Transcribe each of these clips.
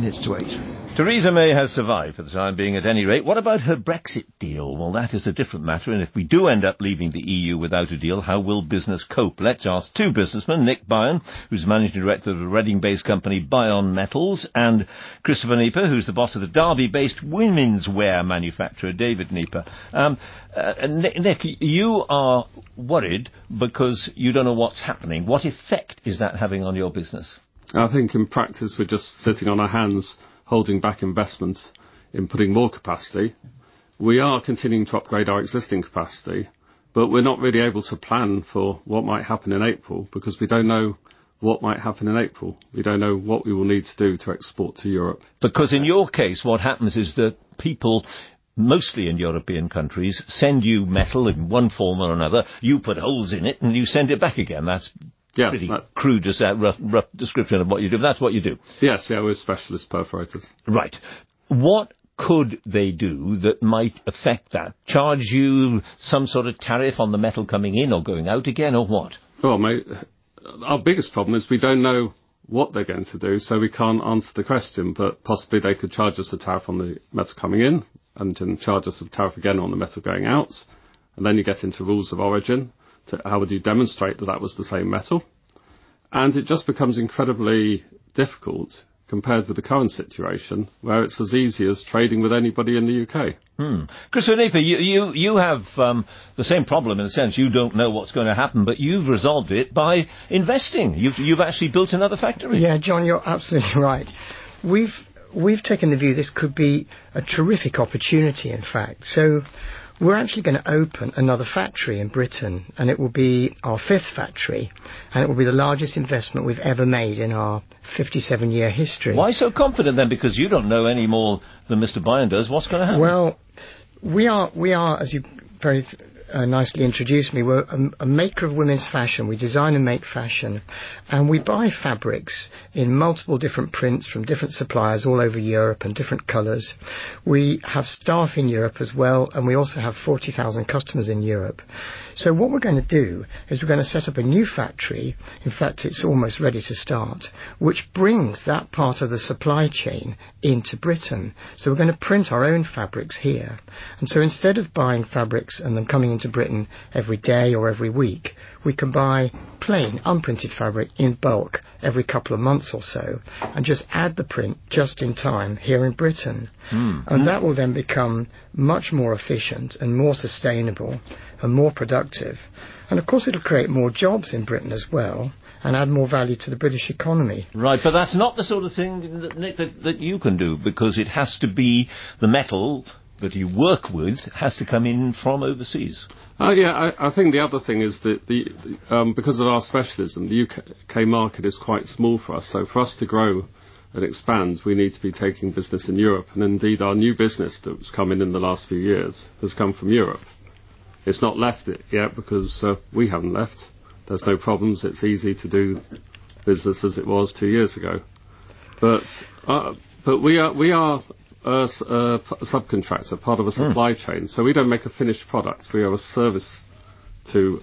minutes to eight. Theresa May has survived for the time being at any rate. What about her Brexit deal? Well, that is a different matter, and if we do end up leaving the EU without a deal, how will business cope? Let's ask two businessmen, Nick Byon, who's managing director of the Reading-based company Byon Metals, and Christopher Nieper, who's the boss of the Derby-based women's wear manufacturer, David Nieper. Um, uh, Nick, you are worried because you don't know what's happening. What effect is that having on your business? I think in practice we're just sitting on our hands holding back investment in putting more capacity. We are continuing to upgrade our existing capacity, but we're not really able to plan for what might happen in April because we don't know what might happen in April. We don't know what we will need to do to export to Europe. Because in your case, what happens is that people mostly in European countries, send you metal in one form or another, you put holes in it, and you send it back again. That's yeah, pretty that, crude, just a rough, rough description of what you do. But that's what you do. Yes, yeah, we're specialist perforators. Right. What could they do that might affect that? Charge you some sort of tariff on the metal coming in or going out again, or what? Well, mate, our biggest problem is we don't know what they're going to do, so we can't answer the question. But possibly they could charge us a tariff on the metal coming in, and then charge us a tariff again on the metal going out. And then you get into rules of origin to how would you demonstrate that that was the same metal? And it just becomes incredibly difficult compared with the current situation, where it's as easy as trading with anybody in the UK. Hmm. Chris Nieper, you, you, you have um, the same problem in a sense. You don't know what's going to happen, but you've resolved it by investing. You've, you've actually built another factory. Yeah, John, you're absolutely right. We've, we've taken the view this could be a terrific opportunity, in fact. So we're actually going to open another factory in Britain, and it will be our fifth factory, and it will be the largest investment we've ever made in our 57 year history. Why so confident then? Because you don't know any more than Mr. Byon does. What's going to happen? Well, we are, we are, as you very uh, nicely introduced me. We're a, a, maker of women's fashion. We design and make fashion, and we buy fabrics in multiple different prints from different suppliers all over Europe and different colours. We have staff in Europe as well, and we also have 40,000 customers in Europe. So what we're going to do is we're going to set up a new factory. In fact, it's almost ready to start, which brings that part of the supply chain into Britain. So we're going to print our own fabrics here. And so instead of buying fabrics and then coming into Britain every day or every week, we can buy plain, unprinted fabric in bulk every couple of months or so and just add the print just in time here in Britain. Mm. And that will then become much more efficient and more sustainable and more productive. And of course, it'll create more jobs in Britain as well and add more value to the British economy. Right, but that's not the sort of thing that, Nick, that, that you can do because it has to be the metal that you work with has to come in from overseas. Uh, yeah, I, I, think the other thing is that the, um, because of our specialism, the UK market is quite small for us. So for us to grow and expand, we need to be taking business in Europe. And indeed, our new business that's come in in the last few years has come from Europe. It's not left it yet because uh, we haven't left. There's no problems. It's easy to do business as it was two years ago. But uh, but we are we are a, a subcontractor, part of a supply mm. chain. So we don't make a finished product. We are a service to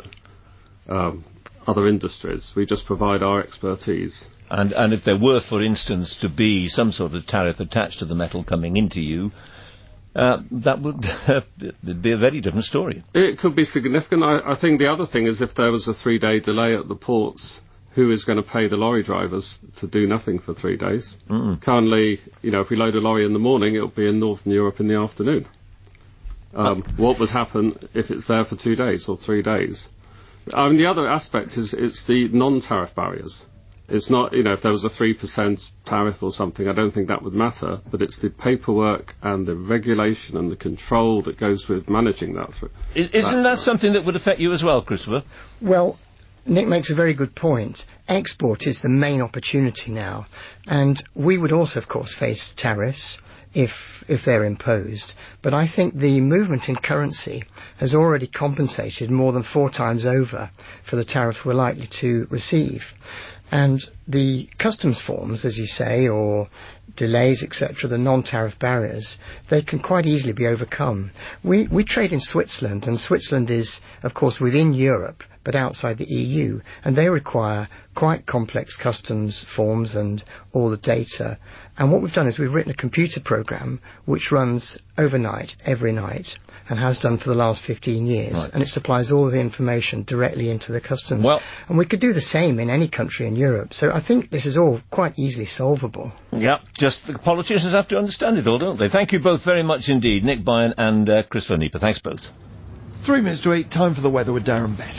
um, other industries. We just provide our expertise. And, and if there were, for instance, to be some sort of tariff attached to the metal coming into you, uh, that would be a very different story. It could be significant. I, I, think the other thing is if there was a three-day delay at the ports, who is going to pay the lorry drivers to do nothing for three days? Mm. Currently, you know, if we load a lorry in the morning, it'll be in Northern Europe in the afternoon. Um, what would happen if it's there for two days or three days? I mean, the other aspect is it's the non-tariff barriers. It's not, you know, if there was a 3% tariff or something, I don't think that would matter, but it's the paperwork and the regulation and the control that goes with managing that. Isn't that, that something that would affect you as well, Christopher? Well, Nick makes a very good point. Export is the main opportunity now, and we would also, of course, face tariffs if if they're imposed. But I think the movement in currency has already compensated more than four times over for the tariff we're likely to receive. And the customs forms, as you say, or delays, etc., the non-tariff barriers, they can quite easily be overcome. We, we trade in Switzerland, and Switzerland is, of course, within Europe, but outside the EU, and they require quite complex customs forms and all the data. And what we've done is we've written a computer program which runs overnight, every night, and has done for the last 15 years. Right. And it supplies all the information directly into the customs. Well- and we could do the same in any country in Europe. So I think this is all quite easily solvable. Yep, just the politicians have to understand it all, don't they? Thank you both very much indeed, Nick Bryan and uh, Chris Van Nieper. Thanks both. Three minutes to eight, time for the weather with Darren Bett.